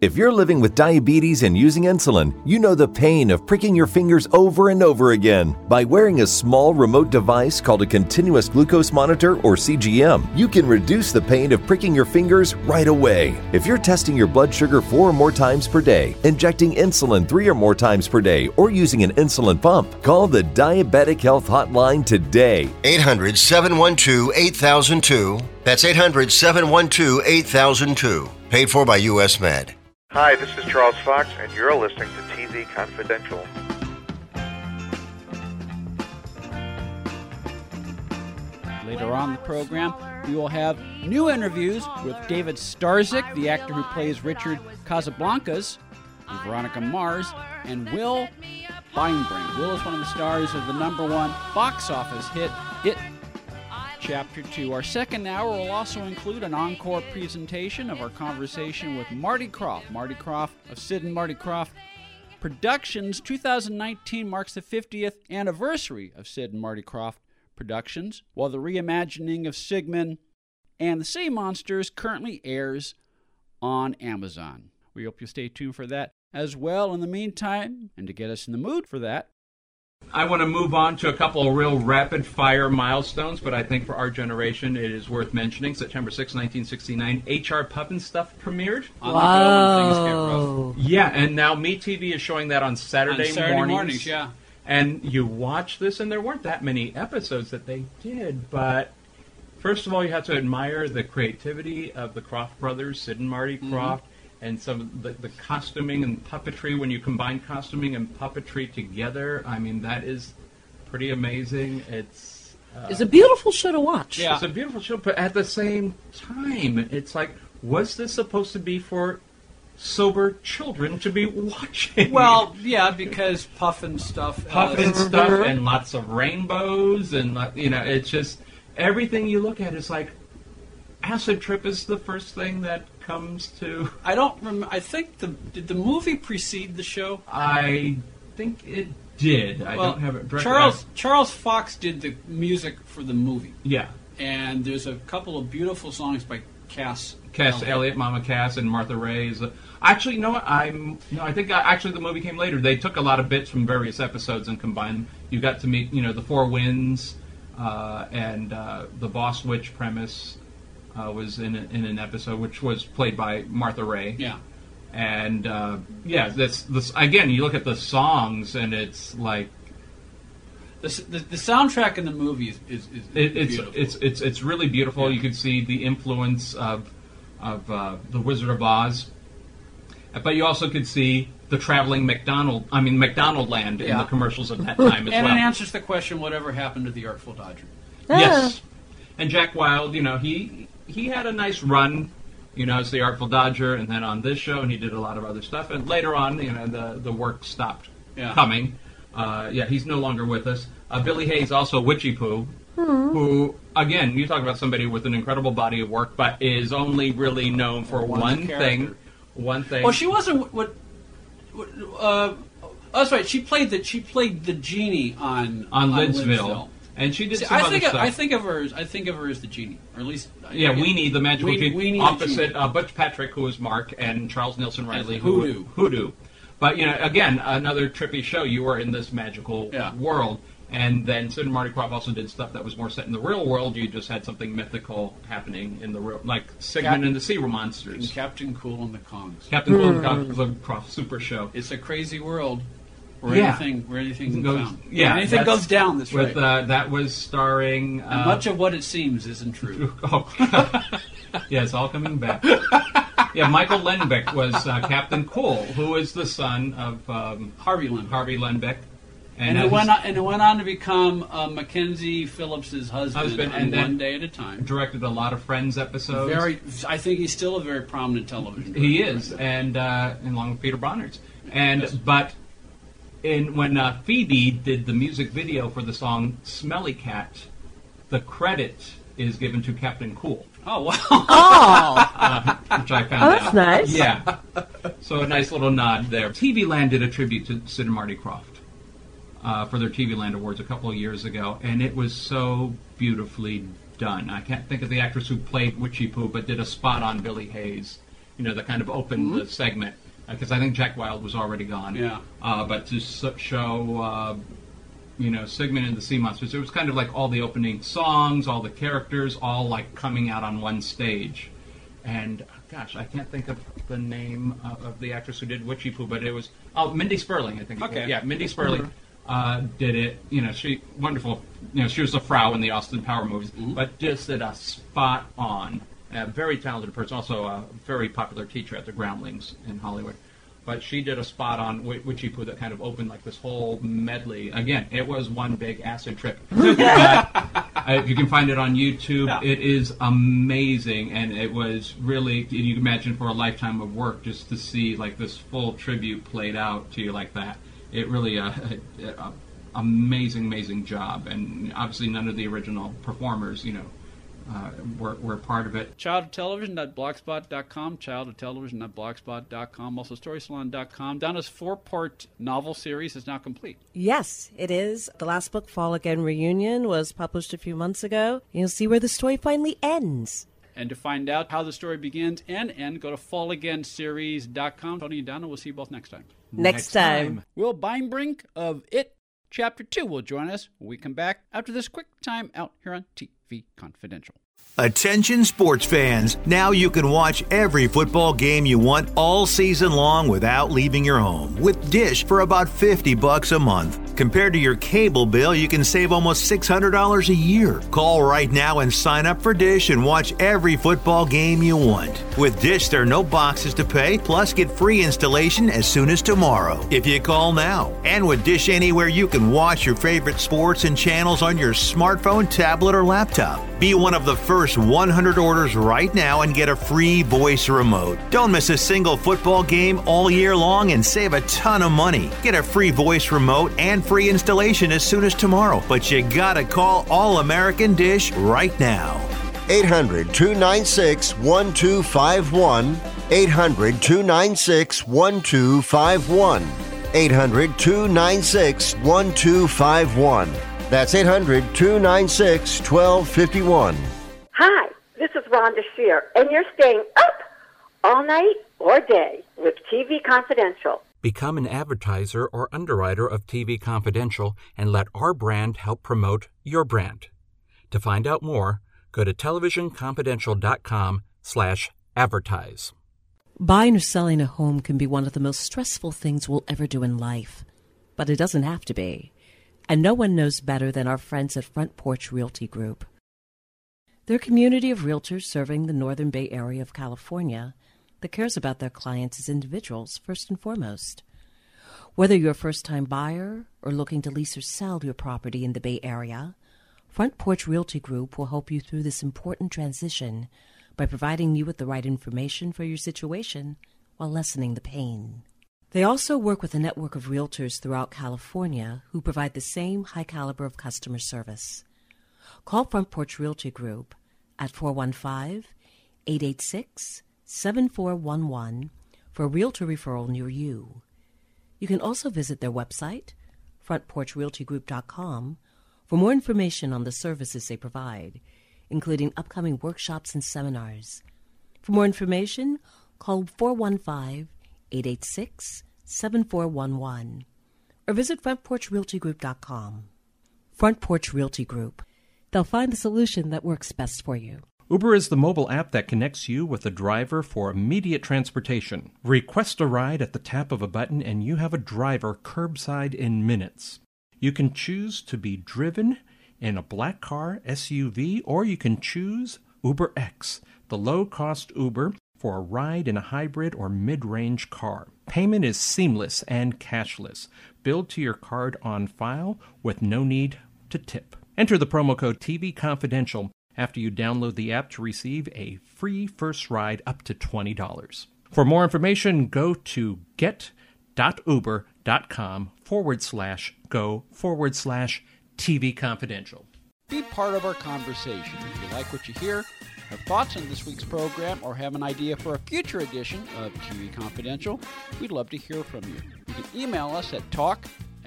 If you're living with diabetes and using insulin, you know the pain of pricking your fingers over and over again. By wearing a small remote device called a continuous glucose monitor or CGM, you can reduce the pain of pricking your fingers right away. If you're testing your blood sugar four or more times per day, injecting insulin three or more times per day, or using an insulin pump, call the Diabetic Health Hotline today. 800 712 8002. That's 800 712 8002. Paid for by US Med. Hi, this is Charles Fox, and you're listening to TV Confidential. Later on in the program, we will have new interviews with David Starzyk, the actor who plays Richard Casablancas, Veronica Mars, and Will Beinbrink. Will is one of the stars of the number one box office hit, It Chapter 2. Our second hour will also include an encore presentation of our conversation with Marty Krofft. Marty Krofft of Sid and Marty Krofft Productions. 2019 marks the 50th anniversary of Sid and Marty Krofft Productions, while the reimagining of Sigmund and the Sea Monsters currently airs on Amazon. We hope you stay tuned for that as well. In the meantime, and to get us in the mood for that, I want to move on to a couple of real rapid fire milestones, but I think for our generation it is worth mentioning. September 6, 1969, HR Pufnstuf premiered. on the go when things get rough. Yeah, and now MeTV is showing that on Saturday, On Saturday mornings. mornings, yeah. And you watch this, and there weren't that many episodes that they did, but first of all, you have to admire the creativity of the Krofft brothers, Sid and Marty Mm-hmm. Krofft, and some of the, the costuming and puppetry. When you combine costuming and puppetry together, I mean, that is pretty amazing. It's. Uh, It's a beautiful show to watch. Yeah. it's a beautiful show, but at the same time, it's like, was this supposed to be for sober children to be watching? Well, yeah, because puff and stuff. puff uh, and stuff and lots of rainbows and you know it's just everything you look at is like acid trip is the first thing that comes to I don't remember. I think the did the movie precede the show. i think it did i Well, don't have it directly. Charles Charles Fox did the music for the movie, yeah and there's a couple of beautiful songs by Cass. cass Elliot. elliott mama cass and martha raye is actually you know what i'm no i think uh, actually the movie came later they took a lot of bits from various episodes and combined them you got to meet you know the four winds uh, and uh, the boss witch premise uh, was in, a, in an episode which was played by martha raye Yeah, and uh, yeah, that's this again. You look at the songs, and it's like the, the, the soundtrack in the movie is, is, is it, it's beautiful. it's it's it's really beautiful. Yeah. You can see the influence of of uh, the Wizard of Oz, but you also could see the traveling McDonald. I mean McDonald Land in the commercials of that time as and well. And it answers the question: whatever happened to the Artful Dodger? Yes. And Jack Wild, you know, he he had a nice run, you know, as the Artful Dodger, and then on this show, and he did a lot of other stuff. And later on, you know, the the work stopped Yeah. coming. Uh, yeah, he's no longer with us. Uh, Billie Hayes, also Witchiepoo, who again, you talk about somebody with an incredible body of work, but is only really known for One one thing. One thing. Well, she wasn't what. what uh, oh, that's right. She played the she played the genie on on Lidsville. Lidsville. And she did See, some I other think of, stuff. I think of her as I think of her as the genie, or at least Yeah, Weenie, the magical Weenie- genie, Weenie opposite genie. uh, Butch Patrick, who was Mark, and Charles Nelson Reilly, As who Hoodoo. Hoodoo. But you know, again, another trippy show. You were in this magical Yeah. world, and then Sid and Marty Krofft also did stuff that was more set in the real world. You just had something mythical happening in the real, like Sigmund Cap- and the Sea and Monsters. Kaptain Kool and the Kongs. Kaptain Kool and the Krofft Super Show. It's a crazy world where Yeah. anything where anything Goes- yeah, anything goes down. That's With uh, that was starring and uh, much of what it seems isn't true. Oh, yeah, it's all coming back. Yeah, Michael Lembeck was uh, Captain Cole, who is the son of um, Harvey Limbaugh. Harvey Lembeck, And, uh, it went on, and it went on to become uh, Mackenzie Phillips's husband, Husband, and then- one day at a time. directed a lot of Friends episodes. Very, I think he's still a very prominent television. he is, and uh, along with Peter Bonerz, and Yes. but in when uh, Phoebe did the music video for the song "Smelly Cat," the credit is given to Kaptain Kool. Oh wow! Oh, which I found Oh, that's out. nice. Yeah. So a nice little nod there. TV Land did a tribute to Sid and Marty Krofft uh, for their TV Land Awards a couple of years ago, and it was so beautifully done. I can't think of the actress who played Witchiepoo, but did a spot on Billie Hayes. you know, that kind of opened the segment because I think Jack Wild was already gone. Yeah. Uh, but to show, uh, you know, Sigmund and the Sea Monsters, it was kind of like all the opening songs, all the characters, all like coming out on one stage. And gosh, I can't think of the name uh, of the actress who did Witchiepoo, but it was oh Mindy Sterling, I think. Okay. Yeah, Mindy Sterling uh, did it. You know, she wonderful. You know, she was the Frau in the Austin Power movies, but just did a spot on. A very talented person, also a very popular teacher at the Groundlings in Hollywood. But she did a spot on Wi- Witchiepoo that kind of opened like this whole medley. Again, it was one big acid trip. Uh, if you can find it on YouTube, it is amazing, and it was really you can imagine for a lifetime of work just to see like this full tribute played out to you like that. It really uh, a, amazing, amazing job, and obviously none of the original performers, you know, uh, were, were part of it. Child of Television.blogspot.com, Child childoftelevision.blogspot.com, childoftelevision.blogspot.com, also storysalon.com. Donna's four-part novel series is now complete. Yes, it is. The last book, Fall Again Reunion, was published a few months ago. You'll see where the story finally ends. And to find out how the story begins and end, go to fallagainseries.com. Tony and Donna, we'll see you both next time. Next, time. Will Beinbrink of It Chapter 2 will join us when we come back after this quick time out here on TV Confidential. Attention sports fans, now you can watch every football game you want all season long without leaving your home with Dish for about 50 bucks a month. Compared to your cable bill, you can save almost $600 a year. Call right now and sign up for Dish and watch every football game you want. With Dish, there are no boxes to pay, plus get free installation as soon as tomorrow if you call now. And with Dish Anywhere, you can watch your favorite sports and channels on your smartphone, tablet, or laptop. Be one of the first 100 orders right now and get a free voice remote. Don't miss a single football game all year long and save a ton of money. Get a free voice remote and free installation as soon as tomorrow. But you gotta call All American Dish right now. 800 296 1251. 800 296 1251. 800 296 1251. That's 800 296 1251. Hi, this is Rhonda Shear, and you're staying up all night or day with TV Confidential. Become an advertiser or underwriter of TV Confidential and let our brand help promote your brand. To find out more, go to televisionconfidential.com slash advertise. Buying or selling a home can be one of the most stressful things we'll ever do in life, but it doesn't have to be. And no one knows better than our friends at Front Porch Realty Group. They're a community of realtors serving the Northern Bay Area of California that cares about their clients as individuals first and foremost. Whether you're a first time buyer or looking to lease or sell your property in the Bay Area, Front Porch Realty Group will help you through this important transition by providing you with the right information for your situation while lessening the pain. They also work with a network of realtors throughout California who provide the same high caliber of customer service. Call Front Porch Realty Group at 415 886 7411 for a realtor referral near you. You can also visit their website, frontporchrealtygroup.com, for more information on the services they provide, including upcoming workshops and seminars. For more information, call 415 886 7411 or visit frontporchrealtygroup.com. Front Porch Realty Group. They'll find the solution that works best for you. Uber is the mobile app that connects you with a driver for immediate transportation. Request a ride at the tap of a button, and you have a driver curbside in minutes. You can choose to be driven in a black car, SUV, or you can choose Uber X, the low cost Uber for a ride in a hybrid or mid range car. Payment is seamless and cashless, billed to your card on file with no need to tip. Enter the promo code TV Confidential after you download the app to receive a free first ride up to $20. For more information, go to get.uber.com forward slash go forward slash TV Confidential. Be part of our conversation. If you like what you hear, have thoughts on this week's program, or have an idea for a future edition of TV Confidential, we'd love to hear from you. You can email us at talk